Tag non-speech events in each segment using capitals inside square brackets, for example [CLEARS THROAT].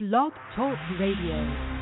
Blog Talk Radio.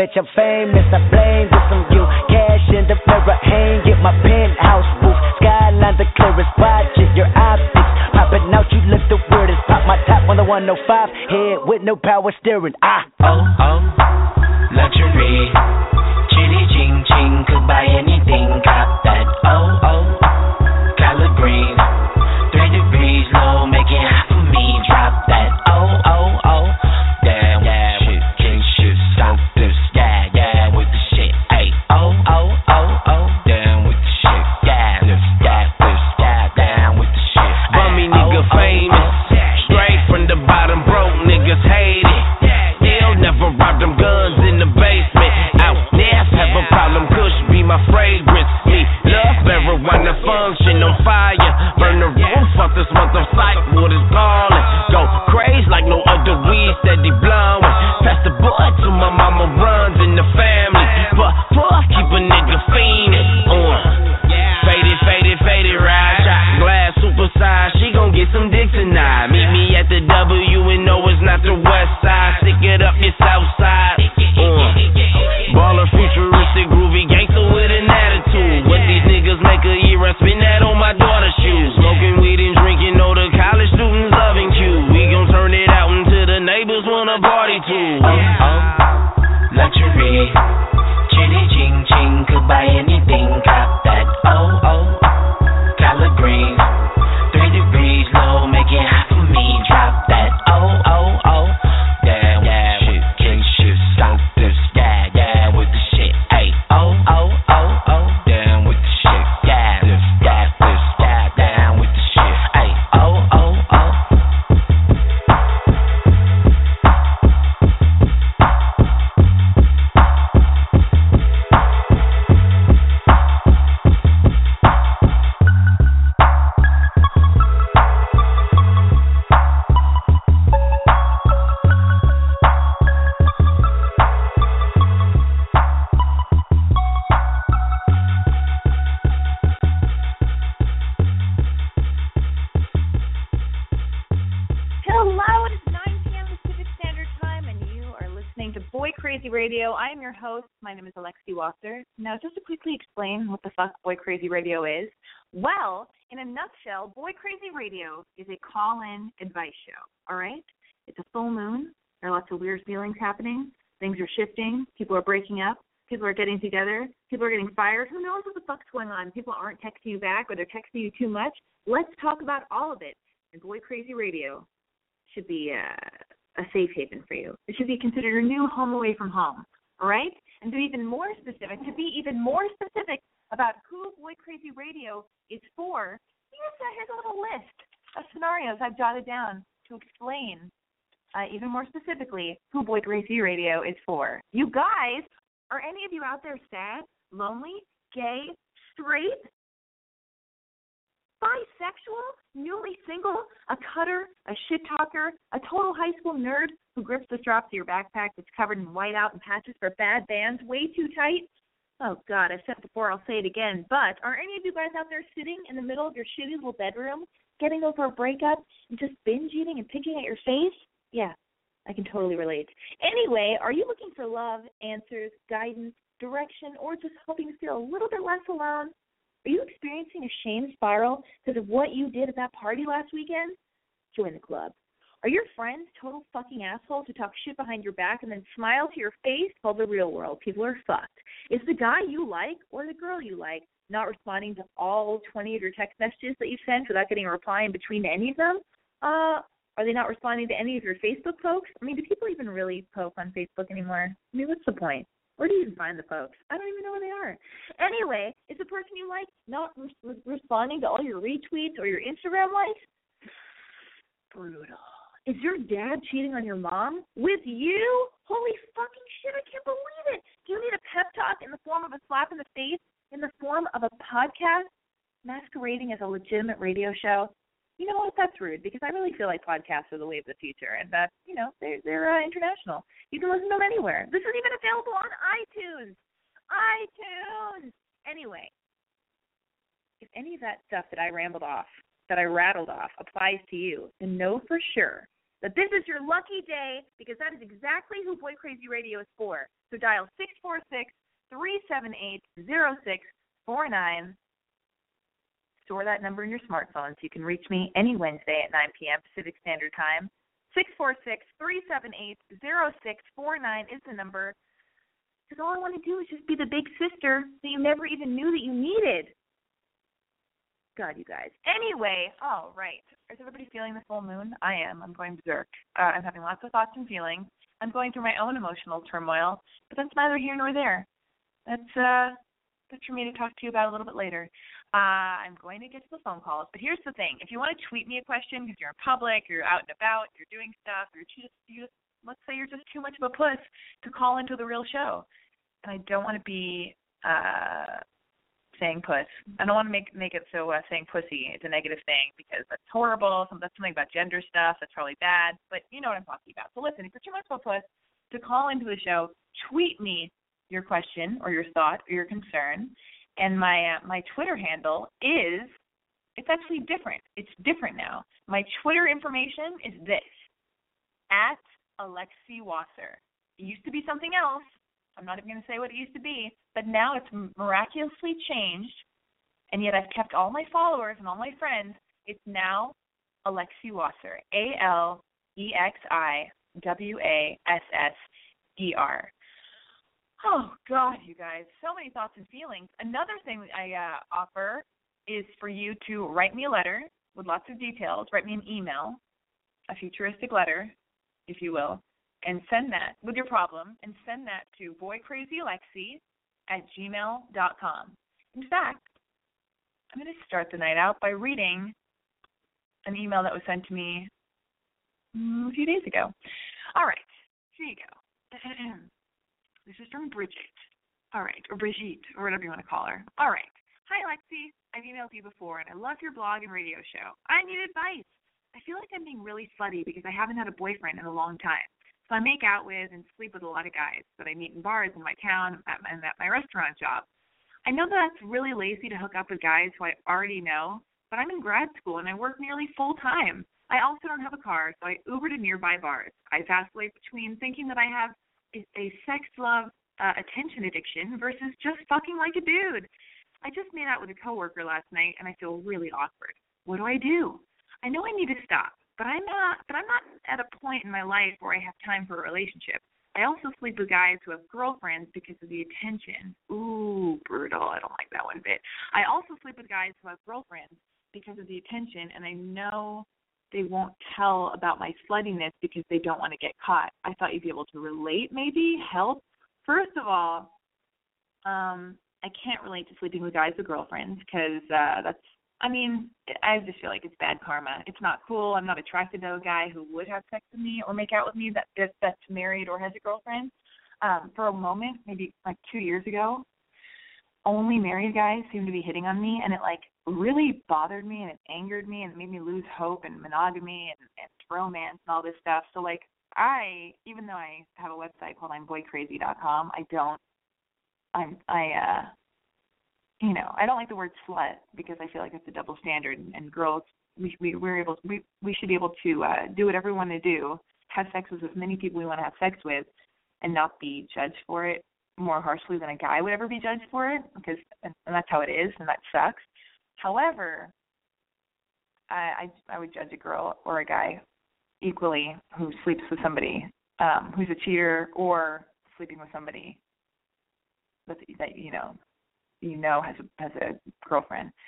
bet you explain what the fuck Boy Crazy Radio is. Well, in a nutshell, Boy Crazy Radio is a call-in advice show. All right, it's a full moon. There are lots of weird feelings happening. Things are shifting. People are breaking up. People are getting together. People are getting fired. Who knows what the fuck's going on? People aren't texting you back, or they're texting you too much. Let's talk about all of it. And Boy Crazy Radio should be uh, a safe haven for you. It should be considered your new home away from home. All right? And to be even more specific, to be even more specific about who Boy Crazy Radio is for, here's a, here's a little list of scenarios I've jotted down to explain uh, even more specifically who Boy Crazy Radio is for. You guys, are any of you out there sad, lonely, gay, straight, bisexual, newly single, a cutter, a shit talker, a total high school nerd who grips the straps of your backpack that's covered in whiteout and patches for bad bands way too tight? Oh God, I've said it before, I'll say it again. But are any of you guys out there sitting in the middle of your shitty little bedroom, getting over a breakup and just binge eating and picking at your face? Yeah, I can totally relate. Anyway, are you looking for love, answers, guidance, direction, or just hoping to feel a little bit less alone? Are you experiencing a shame spiral because of what you did at that party last weekend? Join the club. Are your friends total fucking assholes who talk shit behind your back and then smile to your face? Well, the real world, people are fucked. Is the guy you like or the girl you like not responding to all 20 of your text messages that you sent without getting a reply in between any of them? Uh, are they not responding to any of your Facebook posts? I mean, do people even really poke on Facebook anymore? I mean, what's the point? Where do you even find the folks? I don't even know where they are. Anyway, is the person you like not re- responding to all your retweets or your Instagram likes? Brutal. Is your dad cheating on your mom with you? Holy fucking shit, I can't believe it. Do you need a pep talk in the form of a slap in the face, in the form of a podcast masquerading as a legitimate radio show? You know what? That's rude because I really feel like podcasts are the way of the future, and that you know they're they're uh, international. You can listen to them anywhere. This is even available on iTunes. iTunes. Anyway, if any of that stuff that I rambled off, that I rattled off, applies to you, then know for sure that this is your lucky day because that is exactly who Boy Crazy Radio is for. So dial six four six three seven eight zero six four nine store that number in your smartphone so you can reach me any Wednesday at 9 p.m. Pacific Standard Time. 646 378 0649 is the number. Because all I want to do is just be the big sister that you never even knew that you needed. God, you guys. Anyway, all right. Is everybody feeling the full moon? I am. I'm going berserk. Uh, I'm having lots of thoughts and feelings. I'm going through my own emotional turmoil, but that's neither here nor there. That's uh that's for me to talk to you about a little bit later. Uh, I'm going to get to the phone calls, but here's the thing: if you want to tweet me a question because you're in public, you're out and about, you're doing stuff, you're just, you just let's say you're just too much of a puss to call into the real show, and I don't want to be uh saying puss. I don't want to make make it so uh, saying pussy is a negative thing because that's horrible. Some, that's something about gender stuff that's probably bad. But you know what I'm talking about. So listen, if you're too much of a puss to call into the show, tweet me your question or your thought or your concern, and my uh, my Twitter handle is it's actually different. It's different now. My Twitter information is this at Alexi Wasser. It used to be something else. I'm not even going to say what it used to be, but now it's miraculously changed, and yet I've kept all my followers and all my friends. It's now Alexi Wasser. A L E X I W A S S E R. Oh God, you guys, so many thoughts and feelings. Another thing I uh, offer is for you to write me a letter with lots of details. Write me an email, a futuristic letter, if you will, and send that with your problem, and send that to boycrazylexi at gmail.com. In fact, I'm going to start the night out by reading an email that was sent to me a few days ago. All right, here you go. [CLEARS THROAT] This is from Bridget. All right, or Brigitte, or whatever you want to call her. All right. Hi, Lexi. I've emailed you before, and I love your blog and radio show. I need advice. I feel like I'm being really slutty because I haven't had a boyfriend in a long time. So I make out with and sleep with a lot of guys that I meet in bars in my town and at my restaurant job. I know that that's really lazy to hook up with guys who I already know, but I'm in grad school and I work nearly full time. I also don't have a car, so I Uber to nearby bars. I vacillate between thinking that I have a sex love uh, attention addiction versus just fucking like a dude. I just made out with a coworker last night and I feel really awkward. What do I do? I know I need to stop, but I'm not but I'm not at a point in my life where I have time for a relationship. I also sleep with guys who have girlfriends because of the attention. Ooh, brutal. I don't like that one bit. I also sleep with guys who have girlfriends because of the attention and I know they won't tell about my sluttiness because they don't want to get caught. I thought you'd be able to relate maybe, help. First of all, um I can't relate to sleeping with guys with girlfriends because uh that's I mean, I just feel like it's bad karma. It's not cool. I'm not attracted to a guy who would have sex with me or make out with me that, that that's married or has a girlfriend. Um, for a moment, maybe like two years ago, only married guys seemed to be hitting on me, and it like really bothered me and it angered me and it made me lose hope and monogamy and, and romance and all this stuff. So like I, even though I have a website called I'mBoyCrazy.com, I don't. I'm I uh you know, I don't like the word slut because I feel like it's a double standard and, and girls we we we're able we we should be able to uh do whatever we want to do, have sex with as many people we want to have sex with and not be judged for it more harshly than a guy would ever be judged for it because and, and that's how it is and that sucks. However, I I I would judge a girl or a guy equally who sleeps with somebody um who's a cheater or sleeping with somebody that that you know you know has a has a girlfriend. [SIGHS]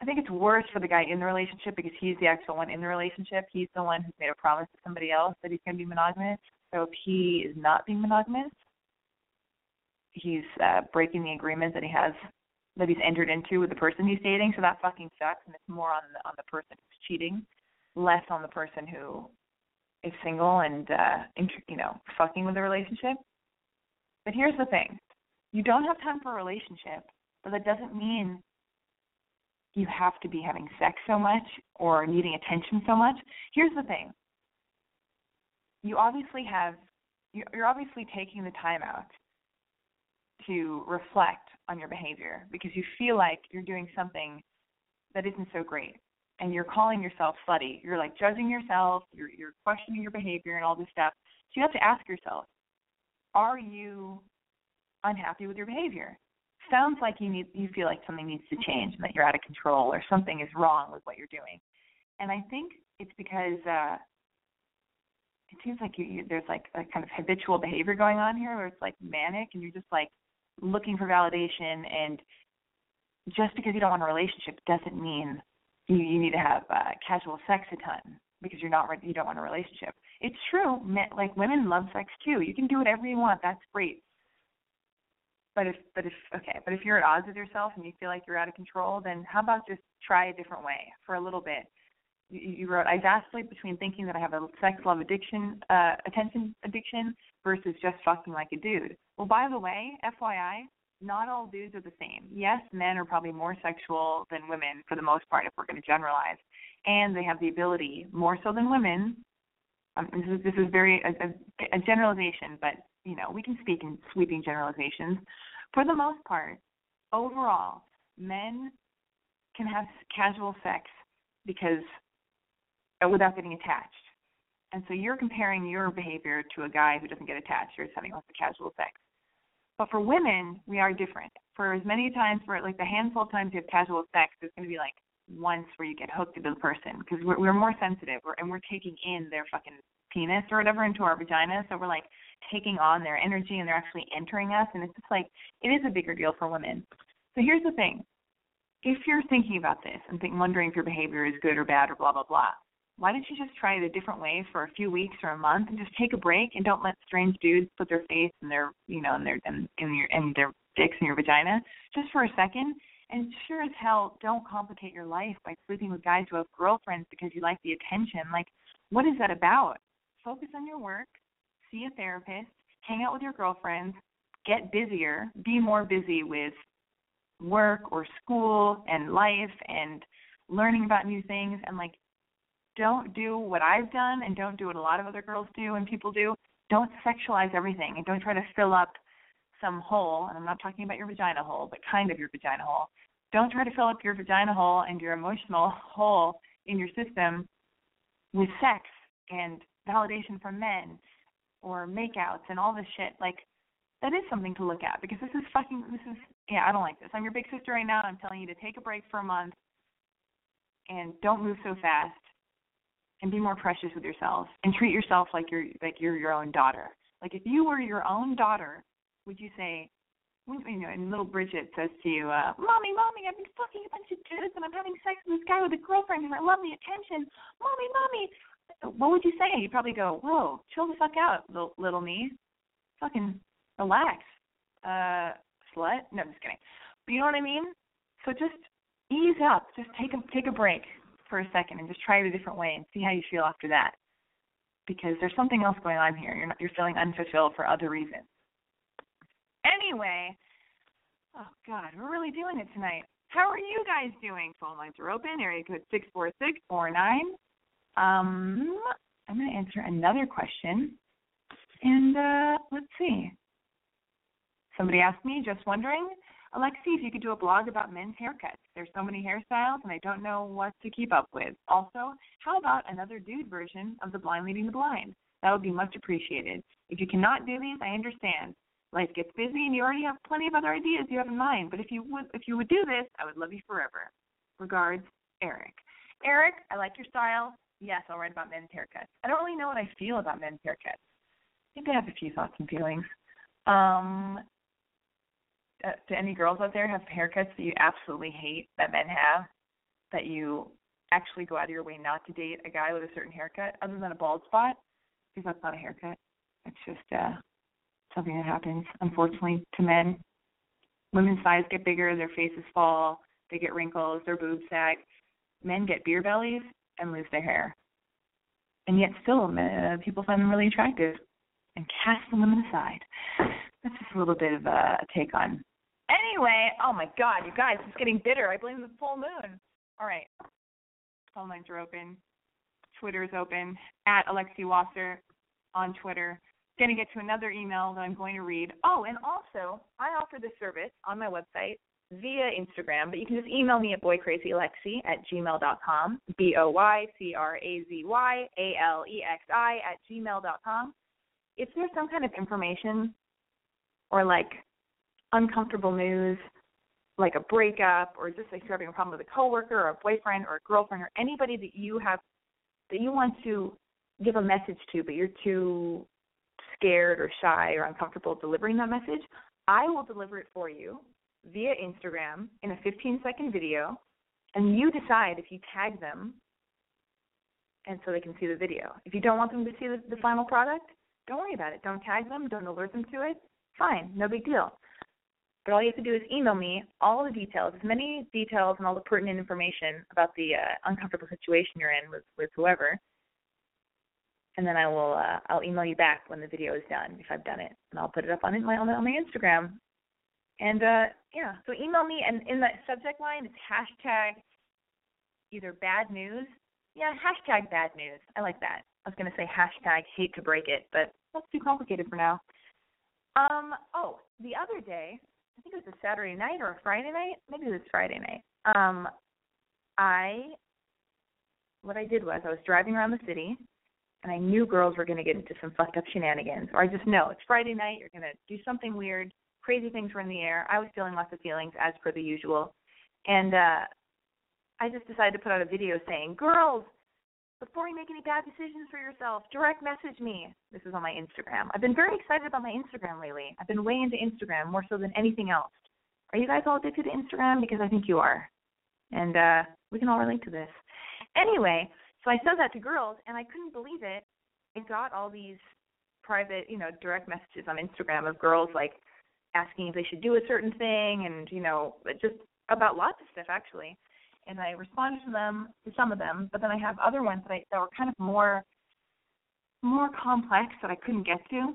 I think it's worse for the guy in the relationship because he's the actual one in the relationship. He's the one who's made a promise to somebody else that he's going to be monogamous. So if he is not being monogamous, he's uh, breaking the agreement that he has that he's entered into with the person he's dating. So that fucking sucks, and it's more on the, on the person who's cheating, less on the person who is single and uh, you know fucking with the relationship. But here's the thing: you don't have time for a relationship, but that doesn't mean you have to be having sex so much or needing attention so much. Here's the thing. You obviously have you're obviously taking the time out to reflect on your behavior because you feel like you're doing something that isn't so great and you're calling yourself slutty. You're like judging yourself, you're you're questioning your behavior and all this stuff. So you have to ask yourself, are you unhappy with your behavior. Sounds like you need you feel like something needs to change and that you're out of control or something is wrong with what you're doing. And I think it's because uh it seems like you, you there's like a kind of habitual behavior going on here where it's like manic and you're just like looking for validation and just because you don't want a relationship doesn't mean you, you need to have uh, casual sex a ton because you're not you don't want a relationship. It's true, men, like women love sex too. You can do whatever you want. That's great. But if but if okay, but if you're at odds with yourself and you feel like you're out of control, then how about just try a different way for a little bit? You, you wrote, I vacillate between thinking that I have a sex love addiction, uh, attention addiction, versus just fucking like a dude. Well, by the way, FYI, not all dudes are the same. Yes, men are probably more sexual than women for the most part, if we're going to generalize, and they have the ability more so than women. Um, this is this is very a, a, a generalization, but you know, we can speak in sweeping generalizations. For the most part, overall, men can have casual sex because uh, without getting attached. And so you're comparing your behavior to a guy who doesn't get attached. You're setting off the casual sex. But for women, we are different. For as many times, for like the handful of times you have casual sex, there's going to be like once where you get hooked to the person because we're, we're more sensitive we're, and we're taking in their fucking penis or whatever into our vagina. So we're like taking on their energy and they're actually entering us. And it's just like, it is a bigger deal for women. So here's the thing if you're thinking about this and think, wondering if your behavior is good or bad or blah, blah, blah, why don't you just try it a different way for a few weeks or a month and just take a break and don't let strange dudes put their face in their, you know, in their, in, in your, in their dicks in your vagina just for a second. And sure as hell, don't complicate your life by sleeping with guys who have girlfriends because you like the attention. Like, what is that about? focus on your work, see a therapist, hang out with your girlfriends, get busier, be more busy with work or school and life and learning about new things and like don't do what I've done and don't do what a lot of other girls do and people do. Don't sexualize everything and don't try to fill up some hole, and I'm not talking about your vagina hole, but kind of your vagina hole. Don't try to fill up your vagina hole and your emotional hole in your system with sex and validation from men or makeouts and all this shit. Like that is something to look at because this is fucking this is yeah, I don't like this. I'm your big sister right now I'm telling you to take a break for a month and don't move so fast and be more precious with yourself and treat yourself like you're like you're your own daughter. Like if you were your own daughter, would you say you know, and little Bridget says to you, uh, Mommy, Mommy, I've been fucking a bunch of dudes and I'm having sex with this guy with a girlfriend and I love the attention. Mommy, Mommy. What would you say? You'd probably go, Whoa, chill the fuck out, little, little me. Fucking relax. Uh, slut? No, I'm just kidding. But you know what I mean? So just ease up. Just take a take a break for a second and just try it a different way and see how you feel after that. Because there's something else going on here. You're not, you're feeling unfulfilled for other reasons. Anyway, oh God, we're really doing it tonight. How are you guys doing? Phone lines are open. Area code six four six four nine. Um, I'm going to answer another question, and uh, let's see. Somebody asked me, just wondering, Alexi, if you could do a blog about men's haircuts. There's so many hairstyles, and I don't know what to keep up with. Also, how about another dude version of The Blind Leading the Blind? That would be much appreciated. If you cannot do these, I understand life gets busy and you already have plenty of other ideas you have in mind. But if you would if you would do this, I would love you forever. Regards, Eric. Eric, I like your style. Yes, I'll write about men's haircuts. I don't really know what I feel about men's haircuts. I think I have a few thoughts and feelings. Um, to any girls out there have haircuts that you absolutely hate that men have, that you actually go out of your way not to date a guy with a certain haircut, other than a bald spot, because that's not a haircut. It's just uh something that happens, unfortunately, to men. Women's thighs get bigger, their faces fall, they get wrinkles, their boobs sag. Men get beer bellies and lose their hair. And yet, still, uh, people find them really attractive and cast the women aside. That's just a little bit of a take on. Anyway, oh my God, you guys, it's getting bitter. I blame the full moon. All right, phone lines are open. Twitter is open at Alexi Wasser on Twitter going to get to another email that I'm going to read. Oh, and also, I offer this service on my website via Instagram, but you can just email me at boycrazyalexi at gmail.com, B O Y C R A Z Y A L E X I at gmail.com. If there's some kind of information or like uncomfortable news, like a breakup, or just like you're having a problem with a coworker or a boyfriend or a girlfriend or anybody that you have that you want to give a message to, but you're too scared or shy or uncomfortable delivering that message, I will deliver it for you via Instagram in a 15 second video, and you decide if you tag them and so they can see the video. If you don't want them to see the, the final product, don't worry about it. Don't tag them, don't alert them to it. Fine, no big deal. But all you have to do is email me all the details, as many details and all the pertinent information about the uh, uncomfortable situation you're in with, with whoever, and then I will uh, I'll email you back when the video is done if I've done it, and I'll put it up on my on my Instagram. And uh, yeah, so email me, and in the subject line it's hashtag either bad news. Yeah, hashtag bad news. I like that. I was gonna say hashtag hate to break it, but that's too complicated for now. Um. Oh, the other day, I think it was a Saturday night or a Friday night. Maybe it was Friday night. Um, I what I did was I was driving around the city and I knew girls were going to get into some fucked up shenanigans. Or I just know it's Friday night, you're going to do something weird, crazy things were in the air. I was feeling lots of feelings as per the usual. And uh I just decided to put out a video saying, "Girls, before you make any bad decisions for yourself, direct message me." This is on my Instagram. I've been very excited about my Instagram lately. I've been way into Instagram more so than anything else. Are you guys all addicted to Instagram? Because I think you are. And uh we can all relate to this. Anyway, so I said that to girls, and I couldn't believe it. I got all these private, you know, direct messages on Instagram of girls like asking if they should do a certain thing, and you know, just about lots of stuff actually. And I responded to them, to some of them, but then I have other ones that I that were kind of more, more complex that I couldn't get to.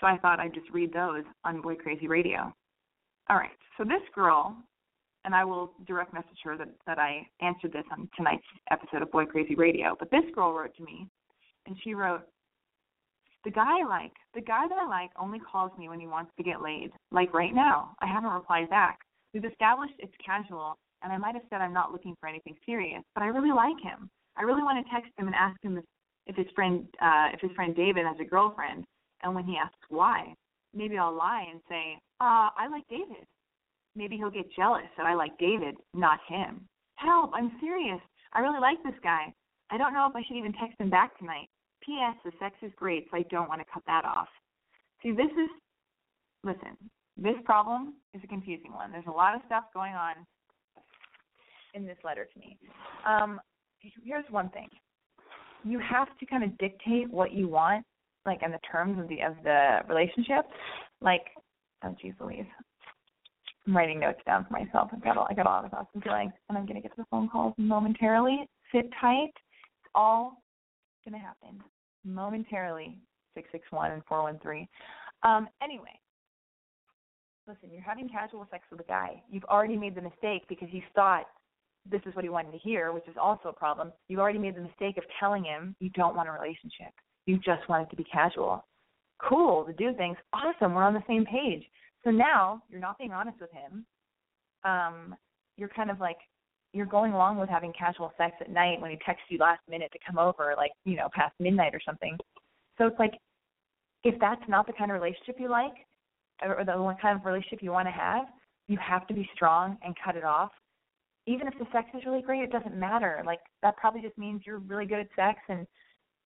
So I thought I'd just read those on Boy Crazy Radio. All right. So this girl and I will direct message her that, that I answered this on tonight's episode of Boy Crazy Radio. But this girl wrote to me, and she wrote, The guy I like, the guy that I like only calls me when he wants to get laid. Like right now. I haven't replied back. We've established it's casual, and I might have said I'm not looking for anything serious, but I really like him. I really want to text him and ask him if, his friend uh if his friend David has a girlfriend And when he asks why, maybe I'll lie and say, uh, I like David. Maybe he'll get jealous that I like David, not him. Help, I'm serious. I really like this guy. I don't know if I should even text him back tonight. P.S. The sex is great, so I don't want to cut that off. See, this is, listen, this problem is a confusing one. There's a lot of stuff going on in this letter to me. Um, here's one thing you have to kind of dictate what you want, like in the terms of the of the relationship. Like, oh geez Louise. I'm writing notes down for myself. I've got a, I got a lot of thoughts and feelings, and I'm gonna get to the phone calls momentarily. Sit tight. It's all gonna happen momentarily. Six six one and four one three. Um. Anyway, listen. You're having casual sex with a guy. You've already made the mistake because you thought this is what he wanted to hear, which is also a problem. You've already made the mistake of telling him you don't want a relationship. You just want it to be casual. Cool to do things. Awesome. We're on the same page. So now you're not being honest with him. Um, you're kind of like you're going along with having casual sex at night when he texts you last minute to come over, like you know past midnight or something. So it's like if that's not the kind of relationship you like, or the kind of relationship you want to have, you have to be strong and cut it off even if the sex is really great, it doesn't matter. Like that probably just means you're really good at sex and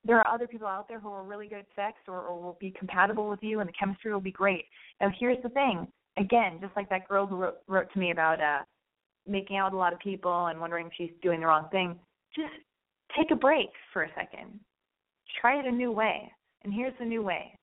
there are other people out there who are really good at sex or, or will be compatible with you and the chemistry will be great. Now here's the thing. Again, just like that girl who wrote, wrote to me about uh making out with a lot of people and wondering if she's doing the wrong thing, just take a break for a second. Try it a new way. And here's the new way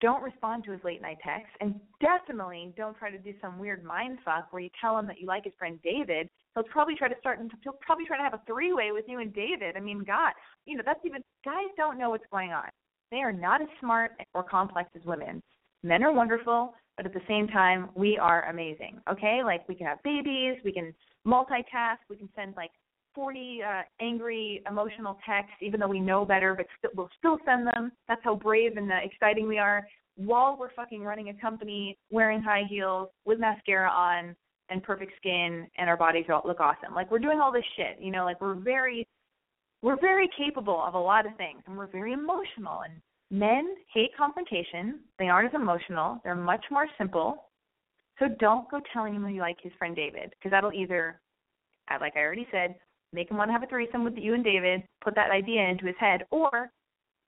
don't respond to his late night texts and definitely don't try to do some weird mind fuck where you tell him that you like his friend David. He'll probably try to start and he'll probably try to have a three way with you and David. I mean, God, you know, that's even guys don't know what's going on. They are not as smart or complex as women. Men are wonderful, but at the same time, we are amazing. Okay? Like we can have babies, we can multitask, we can send like 40 uh, angry, emotional texts, even though we know better, but st- we'll still send them. That's how brave and uh, exciting we are. While we're fucking running a company, wearing high heels, with mascara on, and perfect skin, and our bodies look awesome. Like we're doing all this shit, you know. Like we're very, we're very capable of a lot of things, and we're very emotional. And men hate confrontation. They aren't as emotional. They're much more simple. So don't go telling him you like his friend David, because that'll either, uh, like I already said, make him want to have a threesome with you and David, put that idea into his head, or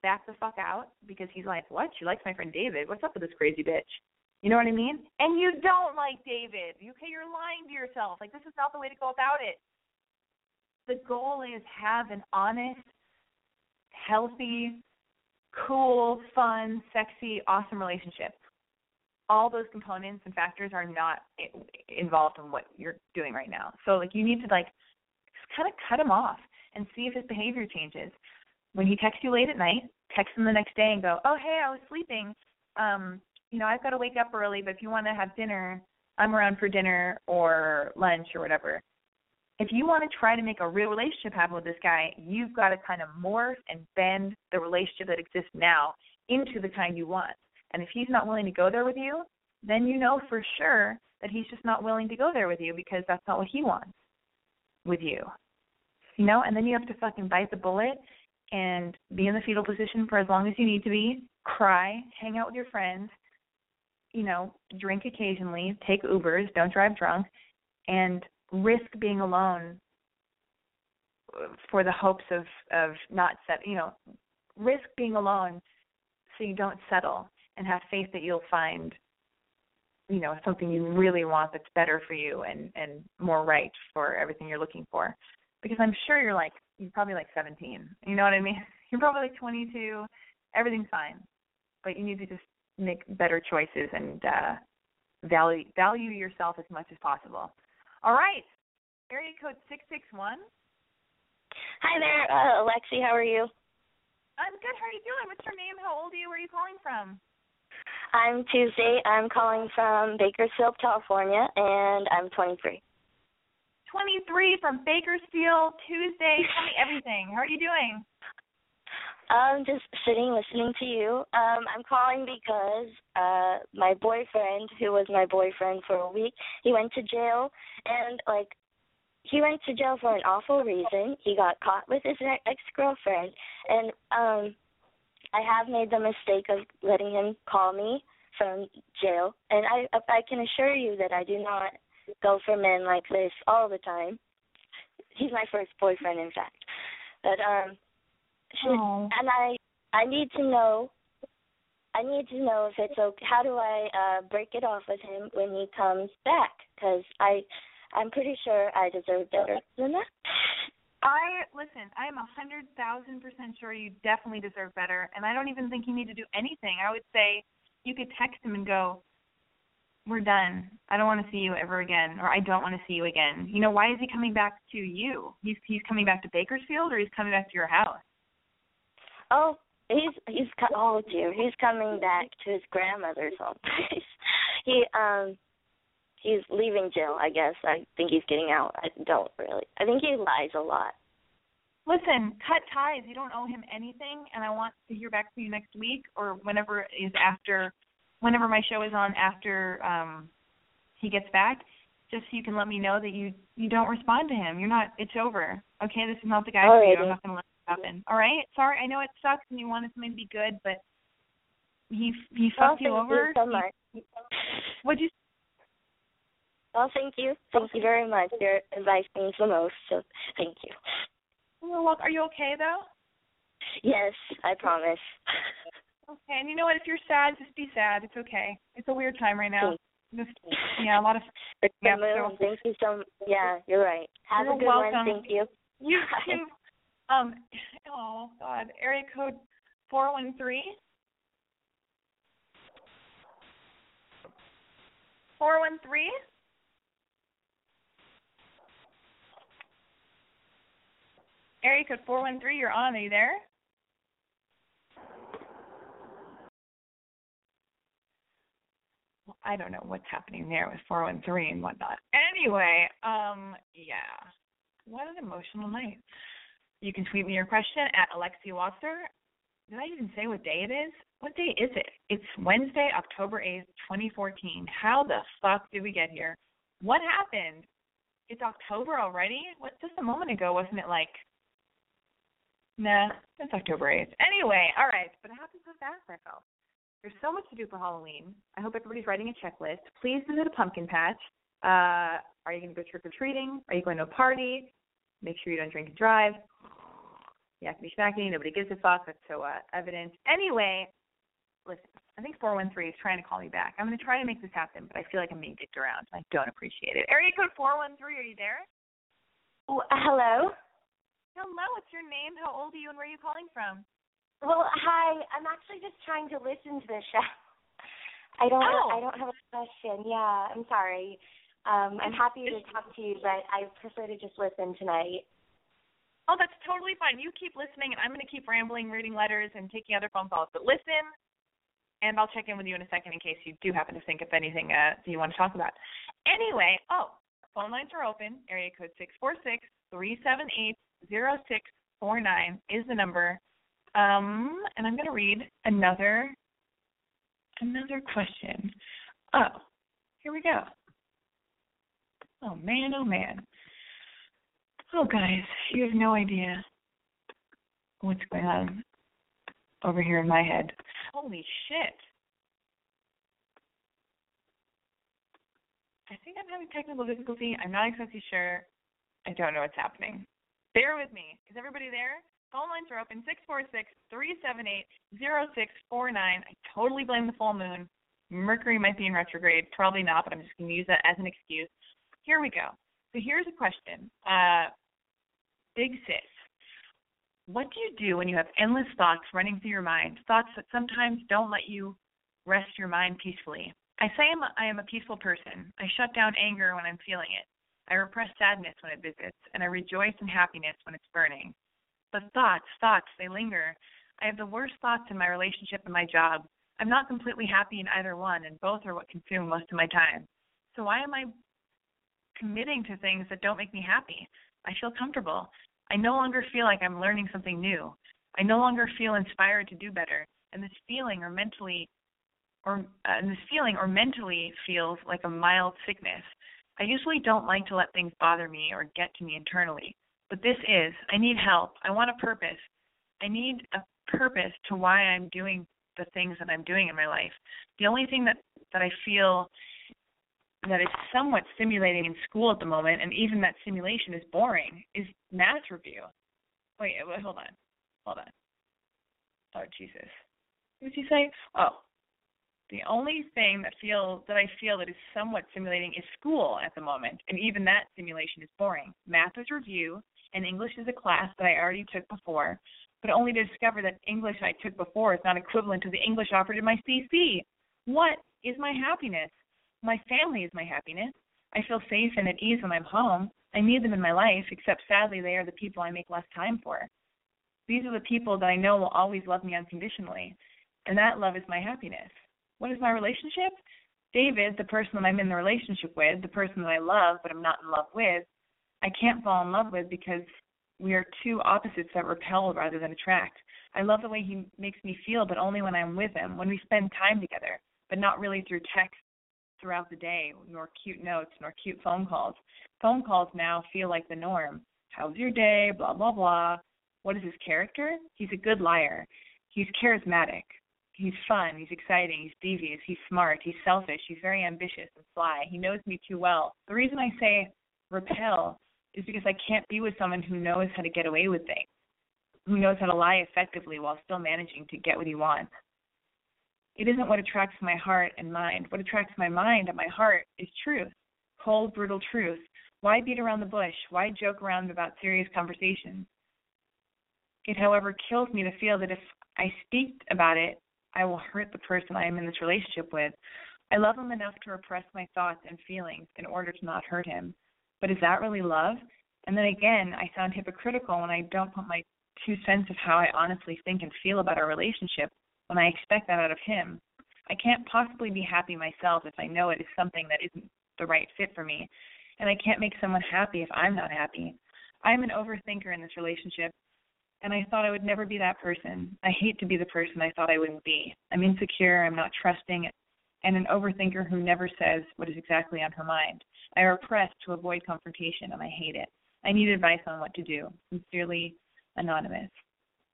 back the fuck out because he's like, What? She likes my friend David. What's up with this crazy bitch? You know what I mean? And you don't like David. Okay, you're lying to yourself. Like this is not the way to go about it. The goal is have an honest, healthy, cool, fun, sexy, awesome relationship. All those components and factors are not involved in what you're doing right now. So like you need to like kind of cut him off and see if his behavior changes. When he texts you late at night, text him the next day and go, "Oh, hey, I was sleeping. Um, you know, I've got to wake up early, but if you want to have dinner, I'm around for dinner or lunch or whatever." If you want to try to make a real relationship happen with this guy, you've got to kind of morph and bend the relationship that exists now into the kind you want. And if he's not willing to go there with you, then you know for sure that he's just not willing to go there with you because that's not what he wants with you you know, and then you have to fucking bite the bullet and be in the fetal position for as long as you need to be, cry, hang out with your friends, you know, drink occasionally, take Ubers, don't drive drunk, and risk being alone for the hopes of of not set, you know, risk being alone so you don't settle and have faith that you'll find you know something you really want that's better for you and and more right for everything you're looking for because I'm sure you're like you're probably like 17. You know what I mean? [LAUGHS] You're probably like 22. Everything's fine, but you need to just make better choices and uh, value value yourself as much as possible. All right, area code six six one. Hi there, uh, Alexi. How are you? I'm good. How are you doing? What's your name? How old are you? Where are you calling from? I'm Tuesday. I'm calling from Bakersfield, California, and I'm 23. 23 from Bakersfield, Tuesday. Tell me everything. How are you doing? I'm just sitting listening to you. Um, I'm calling because uh my boyfriend, who was my boyfriend for a week, he went to jail and like he went to jail for an awful reason. He got caught with his ex girlfriend and um I have made the mistake of letting him call me from jail, and I I can assure you that I do not go for men like this all the time. He's my first boyfriend, in fact. But um, should, Oh. and I I need to know. I need to know if it's okay. How do I uh break it off with him when he comes back? Because I, I'm pretty sure I deserve better than that. I listen. I am a hundred thousand percent sure you definitely deserve better, and I don't even think you need to do anything. I would say you could text him and go, "We're done. I don't want to see you ever again, or I don't want to see you again." You know, why is he coming back to you? He's he's coming back to Bakersfield, or he's coming back to your house. Oh, he's he's oh dear, he's coming back to his grandmother's home. [LAUGHS] he um he's leaving jail. I guess I think he's getting out. I don't really. I think he lies a lot. Listen, cut ties. You don't owe him anything, and I want to hear back from you next week or whenever is after, whenever my show is on after um he gets back, just so you can let me know that you you don't respond to him. You're not. It's over. Okay, this is not the guy for you. I'm not going to let happen. All right. Sorry, I know it sucks and you wanted something to be good, but he he Well, fucked you over. you so He- much. What'd you? Well, thank you. Thank you very much. Your advice means the most, so thank you. Well, look, are you okay though? Yes, I promise. Okay, and you know what? If you're sad, just be sad. It's okay. It's a weird time right now. Just yeah, a lot of Yeah, so- Thank you so Yeah, you're right. Have You're a good welcome. one. Thank you. You too. [LAUGHS] Um. Oh God. Area code four one three. Four one three. Area code four one three. You're on. Are you there? Well, I don't know what's happening there with 413 and whatnot. Anyway, um, yeah. What an emotional night. You can tweet me your question at Alexi Wasser. Did I even say what day it is? What day is it? It's Wednesday, October 8th, 2014. How the fuck did we get here? What happened? It's October already? What just a moment ago wasn't it like Nah, it's October 8th. Anyway, all right, but it happens so fast, I felt. There's so much to do for Halloween. I hope everybody's writing a checklist. Please visit a pumpkin patch. Uh, are you going to go trick or treating? Are you going to a party? Make sure you don't drink and drive. You have to be smacky. Nobody gives a fuck. That's so uh, evident. Anyway, listen. I think 413 is trying to call me back. I'm going to try to make this happen, but I feel like I'm being dicked around. I don't appreciate it. Area code 413. Are you there? Oh, hello. Hello. What's your name? How old are you? And where are you calling from? Well, hi. I'm actually just trying to listen to the show. I don't. Oh. I don't have a question. Yeah, I'm sorry. Um, I'm happy to talk to you, but I prefer to just listen tonight. Oh, that's totally fine. You keep listening, and I'm going to keep rambling, reading letters, and taking other phone calls. But listen, and I'll check in with you in a second in case you do happen to think of anything uh, that you want to talk about. Anyway, oh, phone lines are open. Area code six four six three seven eight zero six four nine is the number. Um, and I'm going to read another another question. Oh, here we go. Oh man, oh man. Oh guys, you have no idea what's going on over here in my head. Holy shit. I think I'm having technical difficulty. I'm not exactly sure. I don't know what's happening. Bear with me. Is everybody there? Phone lines are open six four six three seven eight zero six four nine. I totally blame the full moon. Mercury might be in retrograde. Probably not, but I'm just going to use that as an excuse. Here we go. So here's a question. Uh, Big sis, what do you do when you have endless thoughts running through your mind? Thoughts that sometimes don't let you rest your mind peacefully. I say I'm a, I am a peaceful person. I shut down anger when I'm feeling it. I repress sadness when it visits, and I rejoice in happiness when it's burning. But thoughts, thoughts, they linger. I have the worst thoughts in my relationship and my job. I'm not completely happy in either one, and both are what consume most of my time. So why am I committing to things that don't make me happy? I feel comfortable. I no longer feel like I'm learning something new. I no longer feel inspired to do better. And this feeling or mentally or uh, and this feeling or mentally feels like a mild sickness. I usually don't like to let things bother me or get to me internally. But this is, I need help. I want a purpose. I need a purpose to why I'm doing the things that I'm doing in my life. The only thing that that I feel that is somewhat stimulating in school at the moment, and even that simulation is boring, is math review. Wait, wait, hold on, hold on. Oh Jesus, what did he say? Oh, the only thing that feel that I feel that is somewhat stimulating is school at the moment, and even that simulation is boring. Math is review, and English is a class that I already took before, but only to discover that English I took before is not equivalent to the English offered in my CC. What is my happiness? My family is my happiness. I feel safe and at ease when I'm home. I need them in my life, except sadly they are the people I make less time for. These are the people that I know will always love me unconditionally, and that love is my happiness. What is my relationship? David, the person that I'm in the relationship with, the person that I love but I'm not in love with, I can't fall in love with because we are two opposites that repel rather than attract. I love the way he makes me feel, but only when I'm with him, when we spend time together, but not really through text throughout the day, nor cute notes, nor cute phone calls. Phone calls now feel like the norm. How's your day? Blah, blah, blah. What is his character? He's a good liar. He's charismatic. He's fun. He's exciting. He's devious. He's smart. He's selfish. He's very ambitious and sly. He knows me too well. The reason I say repel is because I can't be with someone who knows how to get away with things, who knows how to lie effectively while still managing to get what he wants. It isn't what attracts my heart and mind. What attracts my mind and my heart is truth, cold, brutal truth. Why beat around the bush? Why joke around about serious conversations? It, however, kills me to feel that if I speak about it, I will hurt the person I am in this relationship with. I love him enough to repress my thoughts and feelings in order to not hurt him. But is that really love? And then again, I sound hypocritical when I don't put my two cents of how I honestly think and feel about our relationship when I expect that out of him. I can't possibly be happy myself if I know it is something that isn't the right fit for me. And I can't make someone happy if I'm not happy. I'm an overthinker in this relationship, and I thought I would never be that person. I hate to be the person I thought I wouldn't be. I'm insecure, I'm not trusting, and an overthinker who never says what is exactly on her mind. I repress to avoid confrontation, and I hate it. I need advice on what to do. Sincerely, Anonymous.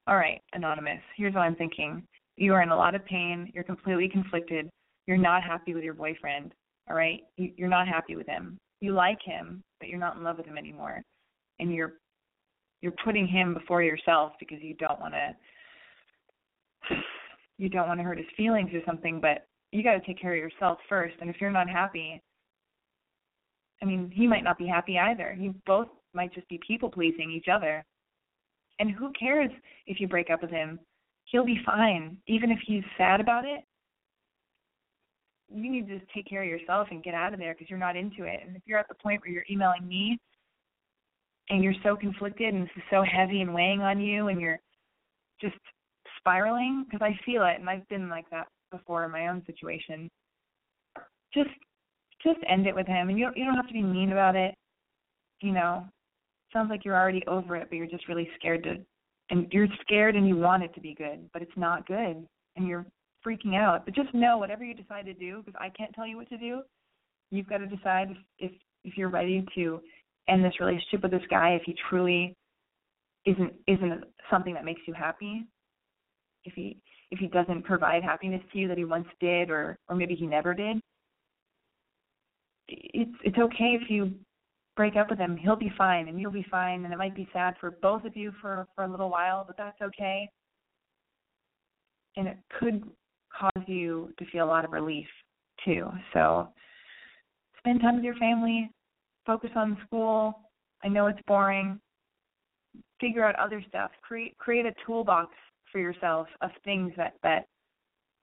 All right, Anonymous, here's what I'm thinking. You are in a lot of pain. You're completely conflicted. You're not happy with your boyfriend. All right? You're not happy with him. You like him, but you're not in love with him anymore. And you're you're putting him before yourself because you don't want to you don't want to hurt his feelings or something, but you got to take care of yourself first. And if you're not happy, I mean, he might not be happy either. You both might just be people pleasing each other. And who cares if you break up with him? He'll be fine. Even if he's sad about it, you need to just take care of yourself and get out of there because you're not into it. And if you're at the point where you're emailing me and you're so conflicted and this is so heavy and weighing on you and you're just spiraling, because I feel it and I've been like that before in my own situation. Just just end it with him and you don't you don't have to be mean about it. You know. Sounds like you're already over it, but you're just really scared to and you're scared and you want it to be good, but it's not good and you're freaking out. But just know whatever you decide to do, because I can't tell you what to do. You've got to decide if if, if you're ready to end this relationship with this guy if he truly isn't isn't something that makes you happy. If he if he doesn't provide happiness to you that he once did or or maybe he never did. It's it's okay if you break up with him, he'll be fine and you'll be fine and it might be sad for both of you for for a little while, but that's okay. And it could cause you to feel a lot of relief too. So spend time with your family, focus on school. I know it's boring. Figure out other stuff. Create create a toolbox for yourself of things that that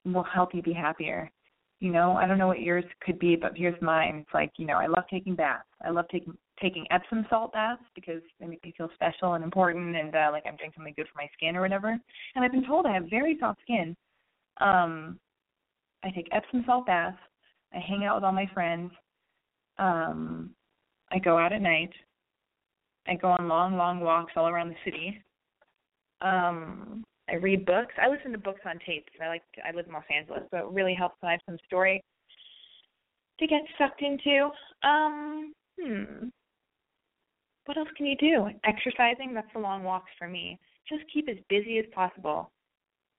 will help you be happier you know i don't know what yours could be but here's mine. It's like you know i love taking baths. I love taking taking epsom salt baths because they make me feel special and important and uh, like i'm doing something good for my skin or whatever. And i've been told i have very soft skin. Um i take epsom salt baths. I hang out with all my friends. Um i go out at night. I go on long long walks all around the city. Um I read books. I listen to books on tape I like to, I live in Los Angeles, so it really helps when I have some story to get sucked into. Um, hmm. What else can you do? Exercising, that's the long walks for me. Just keep as busy as possible.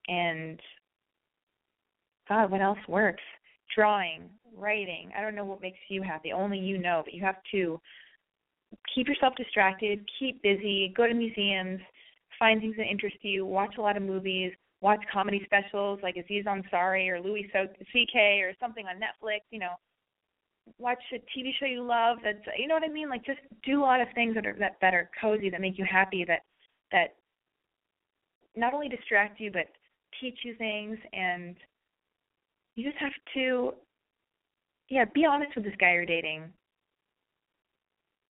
and God, what else works? Drawing, writing. I don't know what makes you happy. Only you know, but you have to keep yourself distracted, keep busy, go to museums, find things that interest you, watch a lot of movies, watch comedy specials like Aziz Ansari or Louis C.K. or something on Netflix, you know, watch a TV show you love that's you know what I mean? Like just do a lot of things that are that, that are cozy that make you happy that that not only distract you but teach you things. And you just have to yeah be honest with this guy you're dating.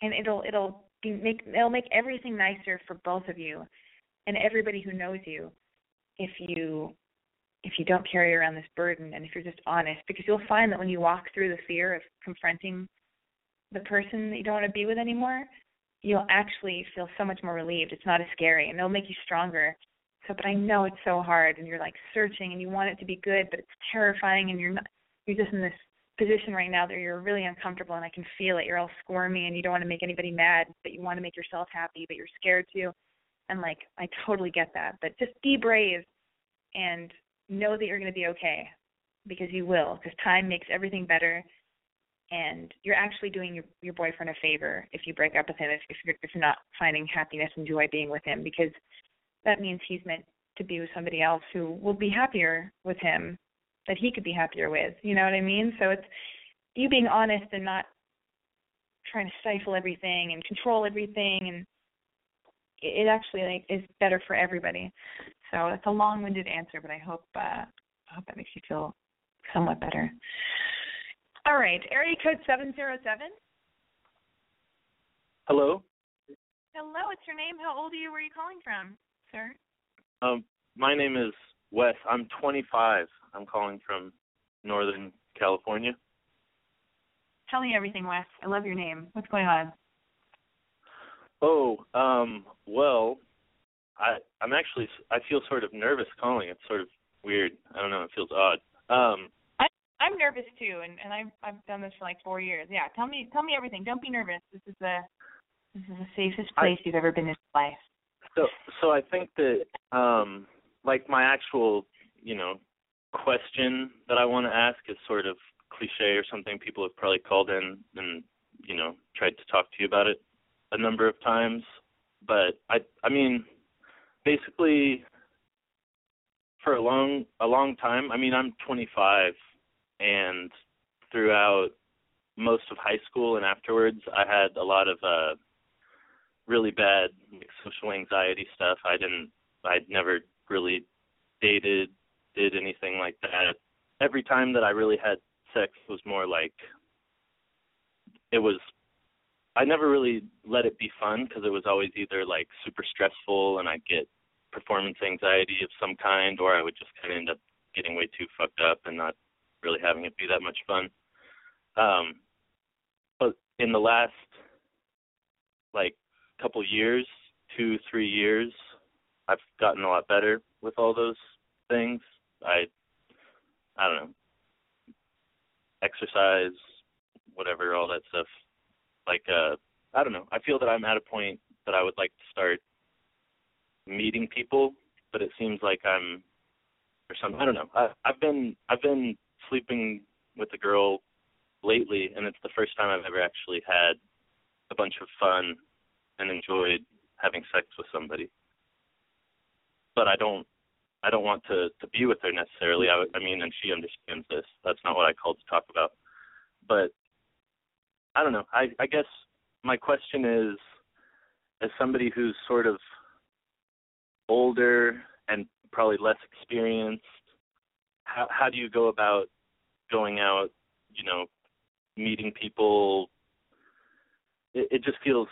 And it'll it'll be make it'll make everything nicer for both of you and everybody who knows you if you if you don't carry around this burden and if you're just honest because you'll find that when you walk through the fear of confronting the person that you don't want to be with anymore you'll actually feel so much more relieved. It's not as scary and it'll make you stronger. So but i know it's so hard and you're like searching and you want it to be good but it's terrifying and you're not you're just in this position right now that you're really uncomfortable and i can feel it. You're all squirmy and you don't want to make anybody mad but you want to make yourself happy but you're scared to and like i totally get that but just be brave and know that you're going to be okay because you will because time makes everything better. And you're actually doing your your boyfriend a favor if you break up with him if if you're if you're not finding happiness and joy being with him because that means he's meant to be with somebody else who will be happier with him that he could be happier with you know what i mean? So it's you being honest and not trying to stifle everything and control everything and it actually like is better for everybody so it's a long-winded answer, but I hope uh, I hope that makes you feel somewhat better. All right, area code seven zero seven. Hello. Hello, what's your name? How old are you? Where are you calling from, sir? Um, my name is Wes. I'm 25. I'm calling from Northern California. Tell me everything, Wes. I love your name. What's going on? Oh, um, well, I I'm actually I feel sort of nervous calling. It's sort of weird. I don't know. It feels odd. Um, I I'm nervous too, and and I've I've done this for like four years. Yeah, tell me tell me everything. Don't be nervous. This is the this is the safest place I, you've ever been in your life. So so I think that um like my actual you know question that I want to ask is sort of cliche or something people have probably called in and you know tried to talk to you about it a number of times but I I mean basically for a long a long time. I mean, I'm 25 and throughout most of high school and afterwards, I had a lot of uh really bad like, social anxiety stuff. I didn't I'd never really dated, did anything like that. Every time that I really had sex was more like it was I never really let it be fun because it was always either like super stressful and I'd get performance anxiety of some kind, or I would just kind of end up getting way too fucked up and not really having it be that much fun. Um, but in the last like couple years, two three years, I've gotten a lot better with all those things. I I don't know exercise, whatever, all that stuff. Like uh I don't know. I feel that I'm at a point that I would like to start meeting people, but it seems like I'm or something. I don't know. I, I've been I've been sleeping with a girl lately, and it's the first time I've ever actually had a bunch of fun and enjoyed having sex with somebody. But I don't I don't want to to be with her necessarily. I, I mean, and she understands this. That's not what I called to talk about. But I don't know. I I guess my question is, as somebody who's sort of older and probably less experienced, how how do you go about going out, you know, meeting people? It, it just feels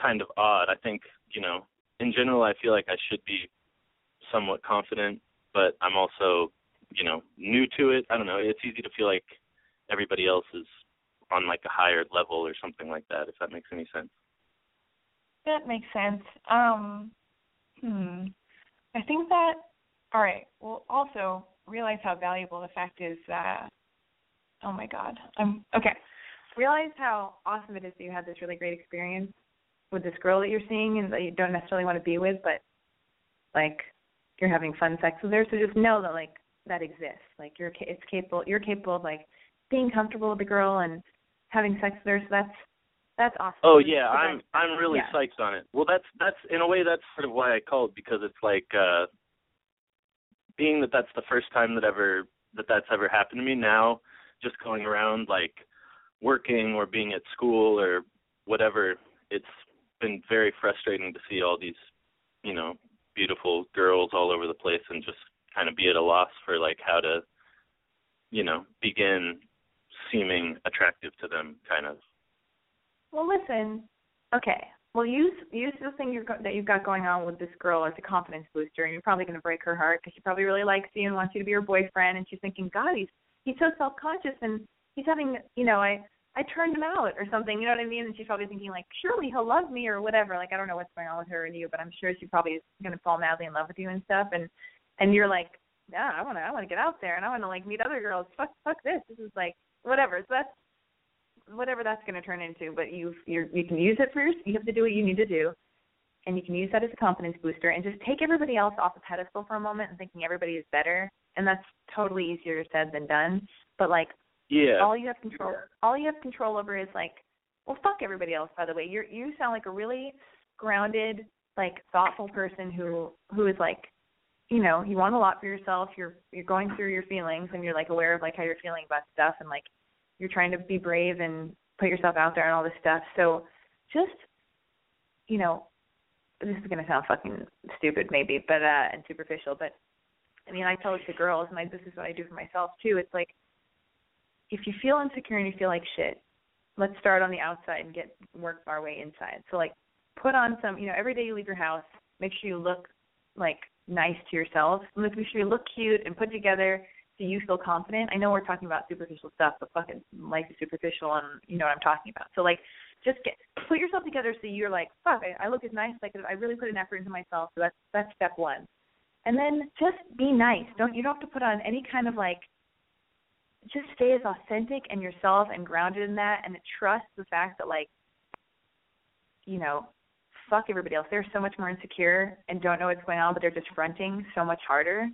kind of odd. I think, you know, in general, I feel like I should be somewhat confident, but I'm also, you know, new to it. I don't know. It's easy to feel like everybody else is on like a higher level or something like that. If that makes any sense. That makes sense. Um, Hmm. I think that all right. Well, also realize how valuable the fact is that. Oh my God. I'm okay. Realize how awesome it is that you had this really great experience with this girl that you're seeing and that you don't necessarily want to be with, but like you're having fun sex with her. So just know that like that exists. Like you're it's capable. You're capable of like being comfortable with the girl and having sex with her. So that's that's awesome. Oh yeah, I'm I'm really yeah. psyched on it. Well, that's that's in a way that's sort of why I called because it's like uh being that that's the first time that ever that that's ever happened to me now just going around like working or being at school or whatever it's been very frustrating to see all these you know beautiful girls all over the place and just kind of be at a loss for like how to you know begin seeming attractive to them kind of Well, listen. Okay. Well, use use the thing you're go- that you've got going on with this girl as a confidence booster, and you're probably going to break her heart because she probably really likes you and wants you to be her boyfriend, and she's thinking, God, he's he's so self conscious and he's having, you know, I I turned him out or something. You know what I mean? And she's probably thinking like, surely he'll love me or whatever. Like I don't know what's going on with her and you, but I'm sure she probably is going to fall madly in love with you and stuff. And and you're like, yeah, I want to I want to get out there and I want to like meet other girls. Fuck fuck this. This is like whatever. So that's whatever that's going to turn into. But you you you can use it for your, you have to do what you need to do, and you can use that as a confidence booster and just take everybody else off the pedestal for a moment and thinking everybody is better. And that's totally easier said than done. But like yeah all you have control all you have control over is like well fuck everybody else by the way you you sound like a really grounded like thoughtful person who who is like you know you want a lot for yourself. You're you're going through your feelings and you're like aware of like how you're feeling about stuff and like you're trying to be brave and put yourself out there and all this stuff. So just you know this is going to sound fucking stupid maybe but uh and superficial but i mean i tell it to girls and I, this is what i do for myself too. It's like if you feel insecure and you feel like shit, let's start on the outside and get work our way inside. So like put on some, you know, every day you leave your house, make sure you look like nice to yourself. Make sure you look cute and put together so you feel confident. I know we're talking about superficial stuff, but fucking life is superficial and you know what I'm talking about. So like just get put yourself together so you're like, fuck, I, I look as nice could I really put an effort into myself. So that's that's step one. And then just be nice. Don't you don't have to put on any kind of like just stay as authentic and yourself and grounded in that and trust the fact that like you know fuck everybody else they're so much more insecure and don't know what's going on but they're just fronting so much harder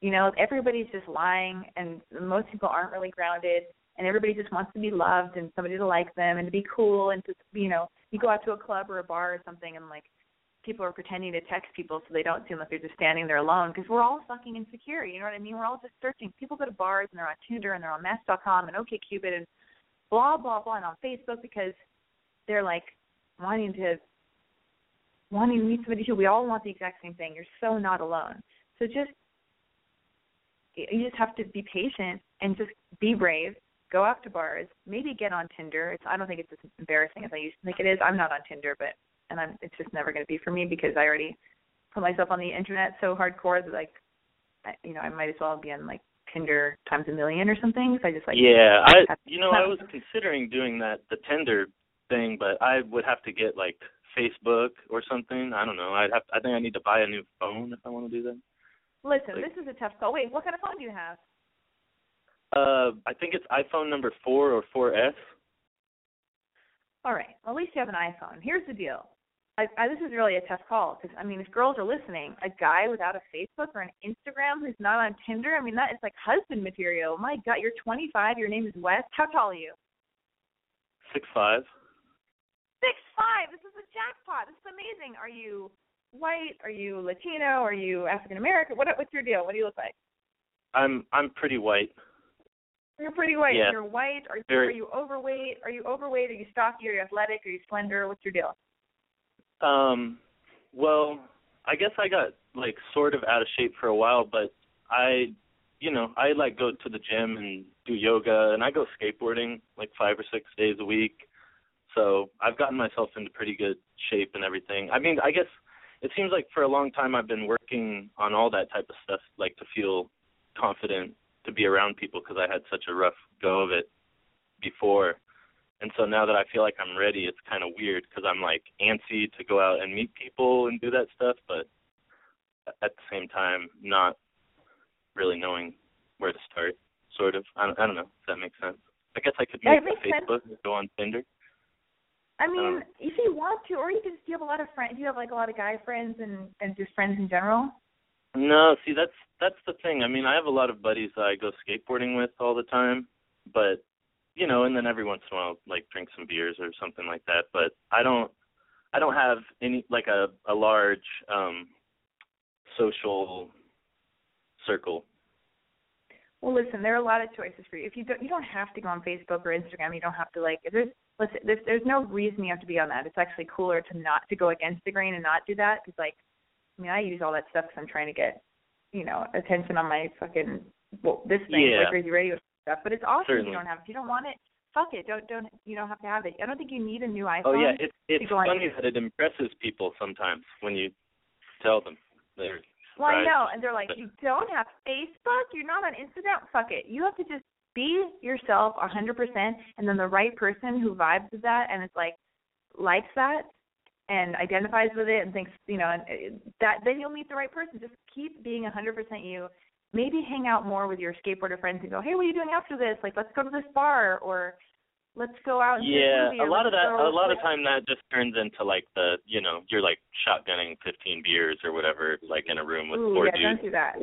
you know everybody's just lying and most people aren't really grounded and everybody just wants to be loved and somebody to like them and to be cool and to you know you go out to a club or a bar or something and like people are pretending to text people so they don't seem like they're just standing there alone because we're all fucking insecure. You know what I mean? We're all just searching. People go to bars and they're on Tinder and they're on Match.com and OkCupid and blah blah blah and on Facebook because they're like wanting to wanting to meet somebody too. We all want the exact same thing. You're so not alone. So just you just have to be patient and just be brave. Go out to bars. Maybe get on Tinder. It's I don't think it's as embarrassing as I used to think it is. I'm not on Tinder, but and I'm it's just never going to be for me because I already put myself on the internet so hardcore that like I, you know I might as well be on like Tinder times a million or something. So I just like yeah, I you know I was considering doing that the Tinder thing, but I would have to get like Facebook or something. I don't know. I'd have I think I need to buy a new phone if I want to do that. listen. like- this is a tough call. Wait, what kind of phone do you have? Uh I think it's iPhone number 4 or 4S. All right. Well, at least you have an iPhone. Here's the deal. I, I, this is really a tough call because I mean, if girls are listening, a guy without a Facebook or an Instagram who's not on Tinder, I mean, that is like husband material. My God, you're 25. Your name is Wes. How tall are you? Six five. Six five. This is a jackpot. This is amazing. Are you white? Are you Latino? Are you African American? What what's your deal? What do you look like? I'm I'm pretty white. You're pretty white. Yeah. You're white. Are you Very- are you overweight? Are you overweight? Are you stocky? Are you athletic? Are you slender? What's your deal? Um, well, I guess I got like sort of out of shape for a while, but I, you know, I like go to the gym and do yoga, and I go skateboarding like five or six days a week. So I've gotten myself into pretty good shape and everything. I mean, I guess it seems like for a long time I've been working on all that type of stuff, like to feel confident to be around people because I had such a rough go of it before. And so now that I feel like I'm ready, it's kind of weird because I'm like antsy to go out and meet people and do that stuff, but at the same time, not really knowing where to start. Sort of. I don't, I don't know if that makes sense. I guess I could make a sense. Facebook and go on Tinder. I mean, Um, if you want to, or you can just do you have a lot of friends. Do you have like a lot of guy friends and and just friends in general? No, see that's that's the thing. I mean, I have a lot of buddies that I go skateboarding with all the time, but you know, and then every once in a while like drink some beers or something like that, but I don't I don't have any like a a large um social circle. Well, listen, there are a lot of choices for you. If you don't, you don't have to go on Facebook or Instagram. You don't have to like. There's listen. There's there's no reason you have to be on that. It's actually cooler to not to go against the grain and not do that. Because like, I mean, I use all that stuff because I'm trying to get, you know, attention on my fucking well, this thing, Yeah. like crazy radio stuff. But it's awesome. if You don't have. If you don't want it, fuck it. Don't don't. You don't have to have it. I don't think you need a new iPhone. Oh yeah, it's it's to on funny that it impresses people sometimes when you tell them. They're Well, I know, and they're like, But- you don't have Facebook, you're not on Instagram. Fuck it. You have to just be yourself a hundred percent, and then the right person who vibes with that and is like likes that and identifies with it and thinks, you know, and uh, that then you'll meet the right person. Just keep being a hundred percent you. Maybe hang out more with your skateboarder friends and go, hey, what are you doing after this? Like, let's go to this bar or let's go out and Yeah, movie a lot of that. A lot of time that just turns into like the you know you're like shotgunning 15 beers or whatever like in a room with Ooh, four yeah, dudes. don't do that.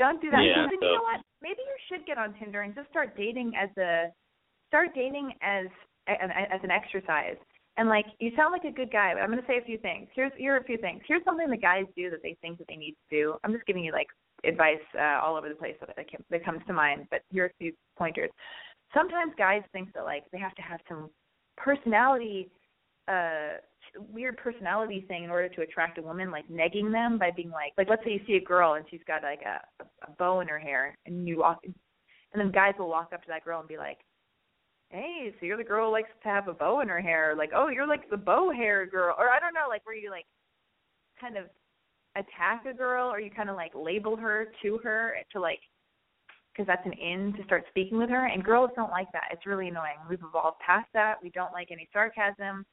Don't do that. Yeah, so- you know what? Maybe you should get on Tinder and just start dating as a start dating as an as an exercise. And like you sound like a good guy, but I'm going to say a few things. Here's here are a few things. Here's something the guys do that they think that they need to do. I'm just giving you like advice uh, all over the place that that comes to mind, but here are a few pointers. Sometimes guys think that like they have to have some personality uh weird personality thing in order to attract a woman, like negging them by being like, like let's say you see a girl and she's got like a, a bow in her hair, and you walk, and then guys will walk up to that girl and be like, "Hey, so you're the girl who likes to have a bow in her hair?" Like, "Oh, you're like the bow hair girl," or I don't know, like where you like kind of attack a girl or you kind of like label her to her to like because that's an in to start speaking with her and girls don't like that. It's really annoying. We've evolved past that. We don't like any sarcasm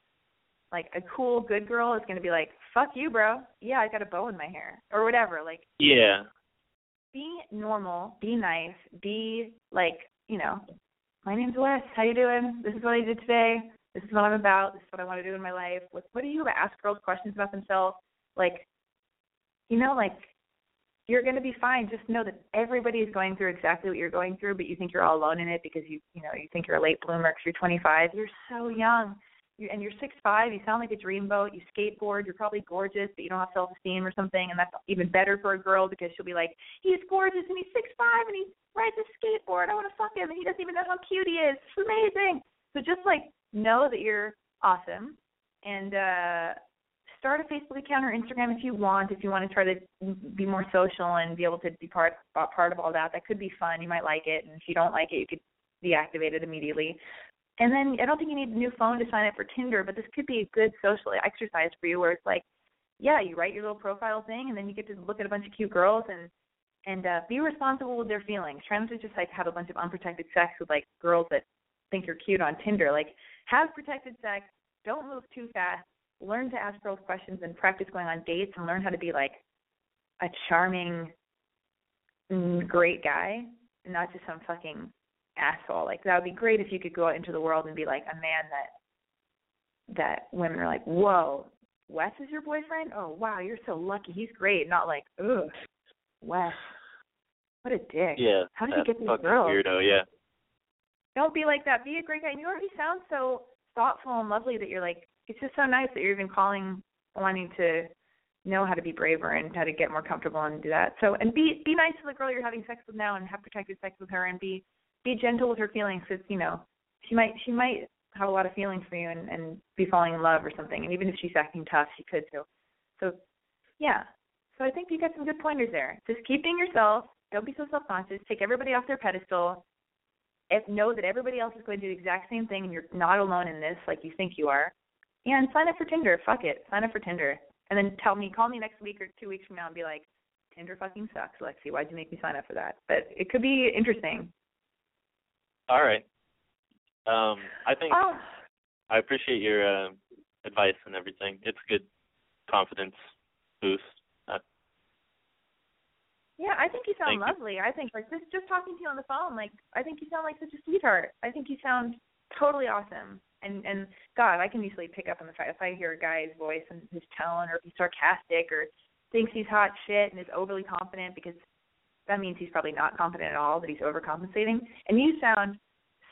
like a cool good girl is going to be like fuck you bro. Yeah i got a bow in my hair or whatever like Yeah, be normal be nice be like you know my name's wes. How you doing? This is what i did today. This is what i'm about. This is what i want to do in my life. What what do you ask girls questions about themselves? Like you know like you're going to be fine. Just know that everybody is going through exactly what you're going through but you think you're all alone in it because you you know you think you're a late bloomer because you're 25 you're so young. you, and you're six five you sound like a dreamboat you skateboard you're probably gorgeous but you don't have self esteem or something and that's even better for a girl because she'll be like he's gorgeous and he's six five and he rides a skateboard i want to fuck him and he doesn't even know how cute he is it's amazing so just like know that you're awesome and uh start a Facebook account or Instagram if you want. If you want to try to be more social and be able to be part part of all that, that could be fun. You might like it, and if you don't like it, you could deactivate it immediately. And then I don't think you need a new phone to sign up for Tinder, but this could be a good social exercise for you, where it's like, yeah, you write your little profile thing, and then you get to look at a bunch of cute girls and and uh, be responsible with their feelings. Try not to just like have a bunch of unprotected sex with like girls that think you're cute on Tinder. Like, have protected sex. Don't move too fast learn to ask girls questions and practice going on dates and learn how to be like a charming mm, great guy not just some fucking asshole like that would be great if you could go out into the world and be like a man that that women are like whoa wes is your boyfriend oh wow you're so lucky he's great not like ugh wes what a dick yeah. how did you get these girls Weirdo, yeah. don't be like that. Be a great guy. And you already sound so thoughtful and lovely that you're like, it's just so nice that you're even calling, wanting to know how to be braver and how to get more comfortable and do that. So, and be be nice to the girl you're having sex with now and have protected sex with her and be be gentle with her feelings because you know she might she might have a lot of feelings for you and and be falling in love or something. And even if she's acting tough, she could too. So, yeah. So I think you got some good pointers there. Just keep being yourself. Don't be so self-conscious. Take everybody off their pedestal if, know that everybody else is going to do the exact same thing and you're not alone in this like you think you are. And sign up for Tinder. Fuck it. Sign up for Tinder. And then tell me, call me next week or two weeks from now and be like, Tinder fucking sucks, Lexi. Why'd you make me sign up for that? But it could be interesting. All right. Um, I think Oh, I appreciate your uh, advice and everything. It's a good confidence boost. Uh, yeah, I think you sound Thank you. lovely. I think like just just talking to you on the phone, like I think you sound like such a sweetheart. I think you sound totally awesome. And and God, I can usually pick up on the fact if I hear a guy's voice and his tone, or if he's sarcastic, or thinks he's hot shit and is overly confident because that means he's probably not confident at all, that he's overcompensating. And you sound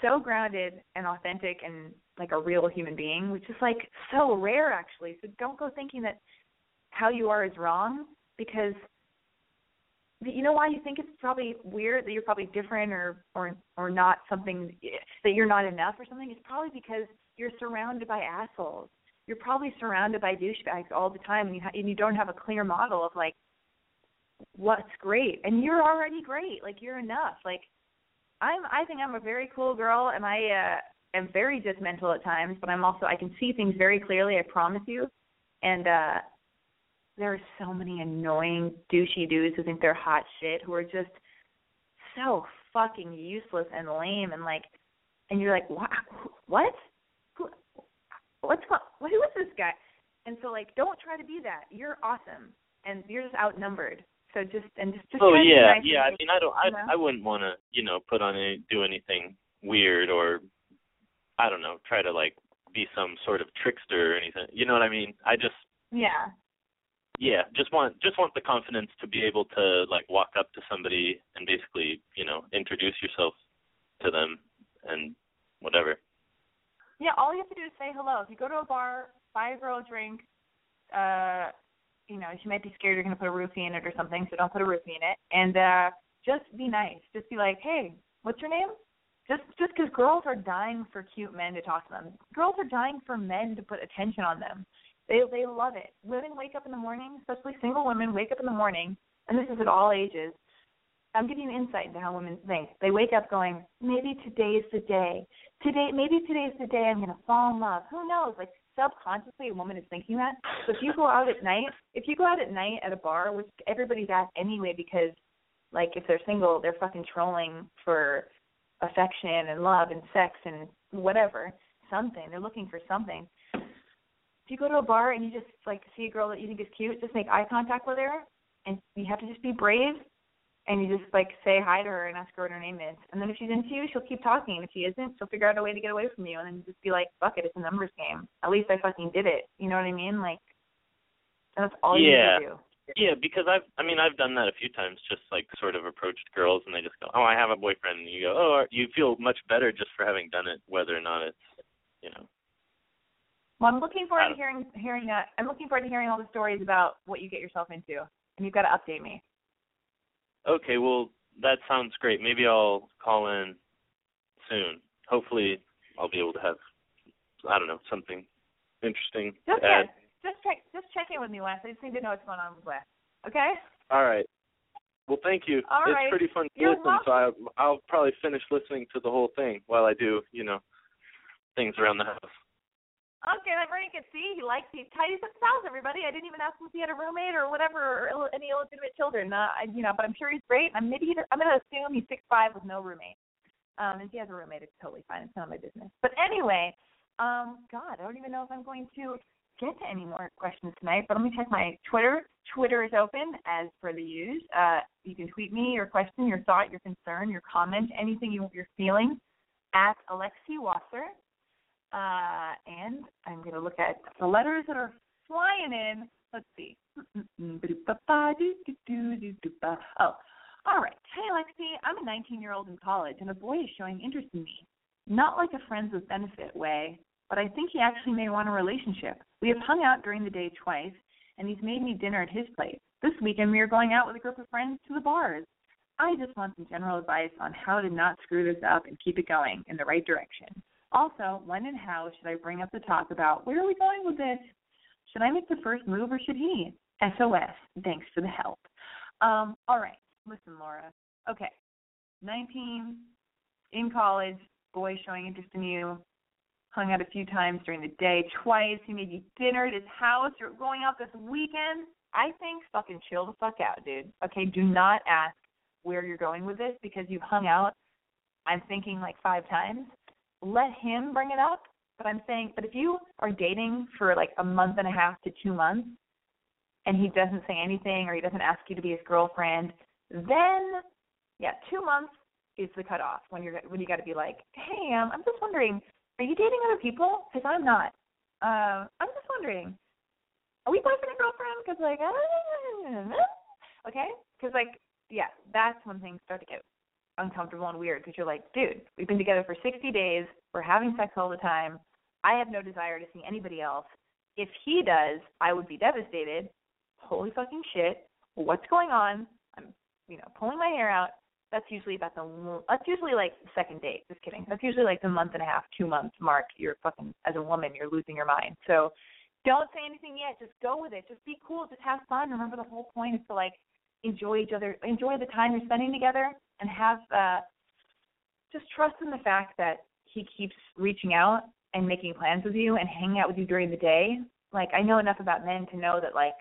so grounded and authentic and like a real human being, which is like so rare actually. So don't go thinking that how you are is wrong because you know why you think it's probably weird that you're probably different or or or not something that you're not enough or something. It's probably because you're surrounded by assholes. You're probably surrounded by douchebags all the time, and you ha- and you don't have a clear model of like what's great. And you're already great. Like you're enough. Like I'm. I think I'm a very cool girl, and I uh, am very judgmental at times, but I'm also I can see things very clearly. I promise you. And uh there are so many annoying douchey dudes who think they're hot shit who are just so fucking useless and lame and like and you're like what what who what's who is this guy and so like don't try to be that you're awesome and you're just outnumbered so just and just just oh try to be yeah nice yeah i mean i don't i you know? i wouldn't want to you know put on any do anything weird or i don't know try to like be some sort of trickster or anything you know what i mean i just yeah yeah just want just want the confidence to be able to like walk up to somebody and basically you know introduce yourself to them and whatever Yeah, all you have to do is say hello. If you go to a bar, buy a girl a drink, uh, you know, she might be scared you're gonna put a roofie in it or something, so don't put a roofie in it. And uh just be nice. Just be like, Hey, what's your name? Just just because girls are dying for cute men to talk to them. Girls are dying for men to put attention on them. They they love it. Women wake up in the morning, especially single women wake up in the morning, and this is at all ages. I'm giving you insight into how women think. They wake up going, maybe today's the day. Today, maybe today's the day I'm going to fall in love. Who knows? Like subconsciously, a woman is thinking that. So if you go out at night, if you go out at night at a bar, which everybody's at anyway, because like if they're single, they're fucking trolling for affection and love and sex and whatever, something. They're looking for something. If you go to a bar and you just like see a girl that you think is cute, just make eye contact with her, and you have to just be brave and you just like say hi to her and ask her what her name is. And then if she's into you, she'll keep talking. If she isn't, she'll figure out a way to get away from you and then just be like, Fuck it, it's a numbers game. At least I fucking did it. You know what I mean? Like that's all you Yeah. need to do. yeah because i've i mean i've done that a few times just like sort of approached girls and they just go oh i have a boyfriend and you go oh you feel much better just for having done it whether or not it's you know Well I'm looking forward to hearing hearing uh I'm looking forward to hearing all the stories about what you get yourself into. And you've got to update me. Okay, well, that sounds great. Maybe I'll call in soon. Hopefully, I'll be able to have, I don't know, something interesting Just to add. check just check just check in with me, Wes. I just need to know what's going on with Wes. Okay? All right. Well, thank you. All it's right. pretty fun to You're listen, so I, I'll probably finish listening to the whole thing while I do, you know, things around the house. Okay, Bernie can see he likes he tidies up his. Everybody, I didn't even ask him if he had a roommate or whatever, or Ill, any illegitimate children. Uh, I, you know, but I'm sure he's great. I'm maybe I'm gonna assume he's six five with no roommate. Um, if he has a roommate, it's totally fine. It's none of my business. But anyway, um, God, I don't even know if I'm going to get to any more questions tonight. But let me check my Twitter. Twitter is open as per the use. Uh, you can tweet me your question, your thought, your concern, your comment, anything you, you're feeling at Alexi Wasser. Uh, and I'm going to look at the letters that are flying in. Let's see. Oh, all right. Hey, Lexi, I'm a 19 year old in college, and a boy is showing interest in me. Not like a friends with benefit way, but I think he actually may want a relationship. We have hung out during the day twice, and he's made me dinner at his place. This weekend, we are going out with a group of friends to the bars. I just want some general advice on how to not screw this up and keep it going in the right direction. Also, when and how should I bring up the talk about where are we going with this? Should I make the first move or should he? SOS. Thanks for the help. Um, all right. Listen, Laura. Okay. 19, in college, boy showing interest in you, hung out a few times during the day, twice. He made you dinner at his house. You're going out this weekend. I think fucking chill the fuck out, dude. Okay, do not ask where you're going with this because you've hung out, I'm thinking like five times. Let him bring it up. But I'm saying, but if you are dating for like a month and a half to two months and he doesn't say anything or he doesn't ask you to be his girlfriend, then yeah, two months is the cutoff when you're when you got to be like, hey, um, I'm just wondering, are you dating other people? Because I'm not. Uh, I'm just wondering, are we boyfriend and girlfriend? Because like, uh, okay? Because like, yeah, that's when things start to get uncomfortable and weird. Because you're like, dude, we've been together for 60 days. We're having sex all the time. I have no desire to see anybody else. If he does, I would be devastated. Holy fucking shit! What's going on? I'm, you know, pulling my hair out. That's usually about the. That's usually like the second date. Just kidding. That's usually like the month and a half, two months mark. You're fucking as a woman, you're losing your mind. So don't say anything yet. Just go with it. Just be cool. Just have fun. Remember, the whole point is to like enjoy each other, enjoy the time you're spending together, and have uh, just trust in the fact that he keeps reaching out and making plans with you and hanging out with you during the day. Like I know enough about men to know that like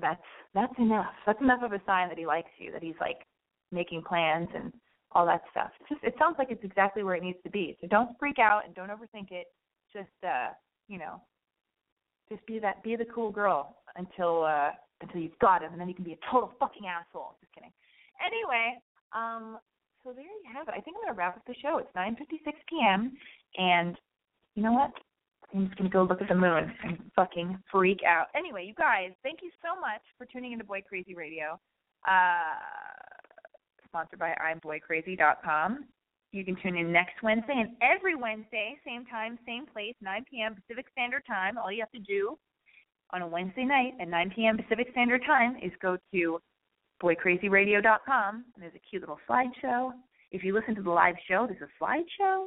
that's that's enough. That's enough of a sign that he likes you. That he's like making plans and all that stuff. It's just it sounds like it's exactly where it needs to be. So don't freak out and don't overthink it. Just uh, you know, just be that be the cool girl until uh until you've got him and then you can be a total fucking asshole. Just kidding. Anyway, um so there you have it. I think I'm gonna wrap up the show. It's nine fifty six PM and you know what? I'm just gonna go look at the moon and fucking freak out. Anyway, you guys, thank you so much for tuning into Boy Crazy Radio. Uh sponsored by I'mBoyCrazy.com. You can tune in next Wednesday and every Wednesday, same time, same place, 9 p.m. Pacific Standard Time. All you have to do on a Wednesday night at 9 p.m. Pacific Standard Time is go to boycrazyradio.com there's a cute little slideshow. If you listen to the live show, there's a slideshow.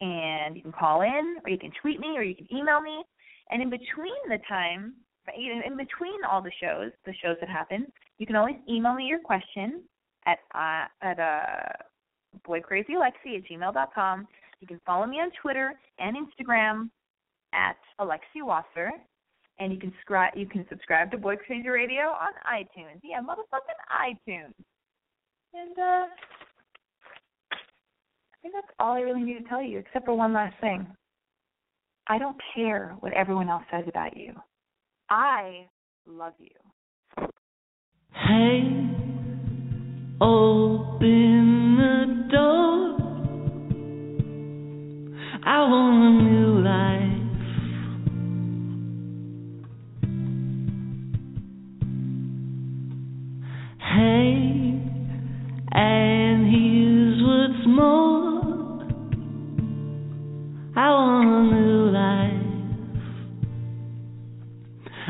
And you can call in or you can tweet me or you can email me. And in between the time, in between all the shows, the shows that happen, you can always email me your question at uh, at uh, at gmail.com. You can follow me on Twitter and Instagram at Alexi Wasser. And you can subscribe you can subscribe to Boy Crazy Radio on iTunes. Yeah, motherfucking iTunes. And uh I think that's all I really need to tell you, except for one last thing. I don't care what everyone else says about you. I love you. Hey, open the door. I want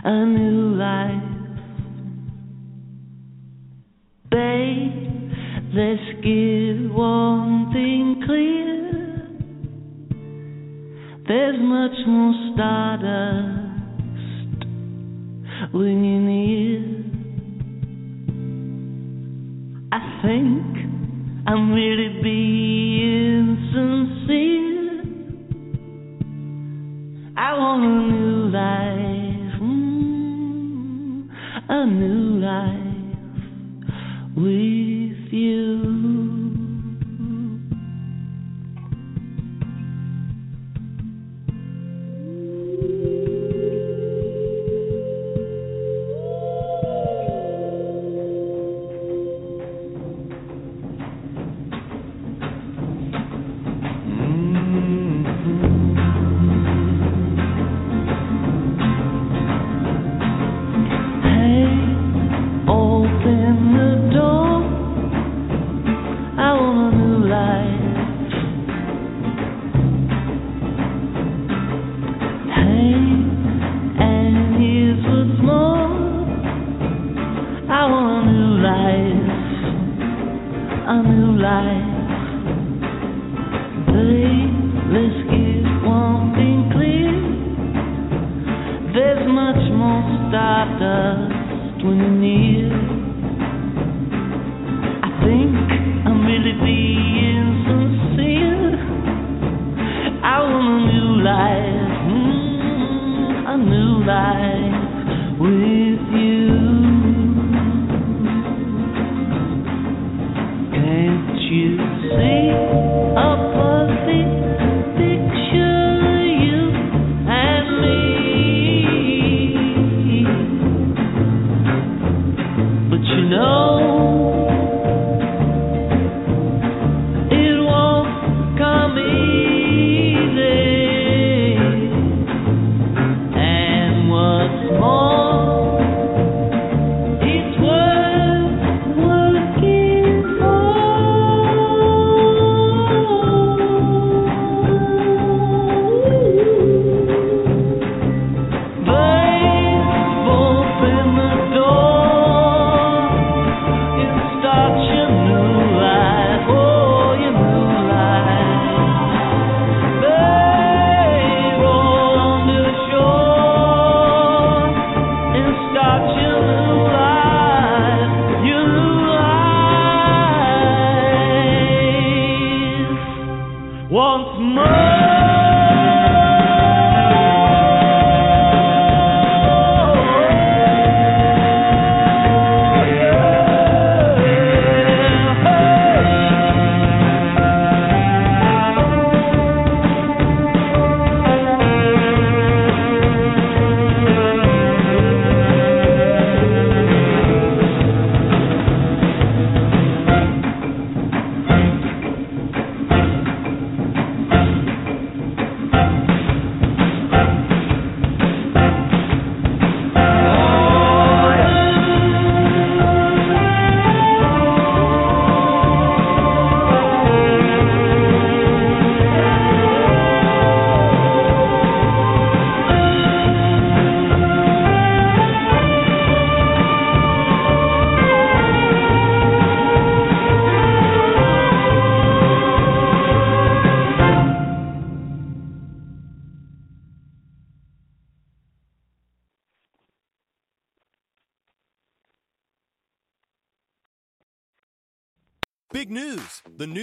A new life. Babe, let's get one thing clear. There's much more stardust when near. I think I'm really being sincere. I want a new life, a new life with you.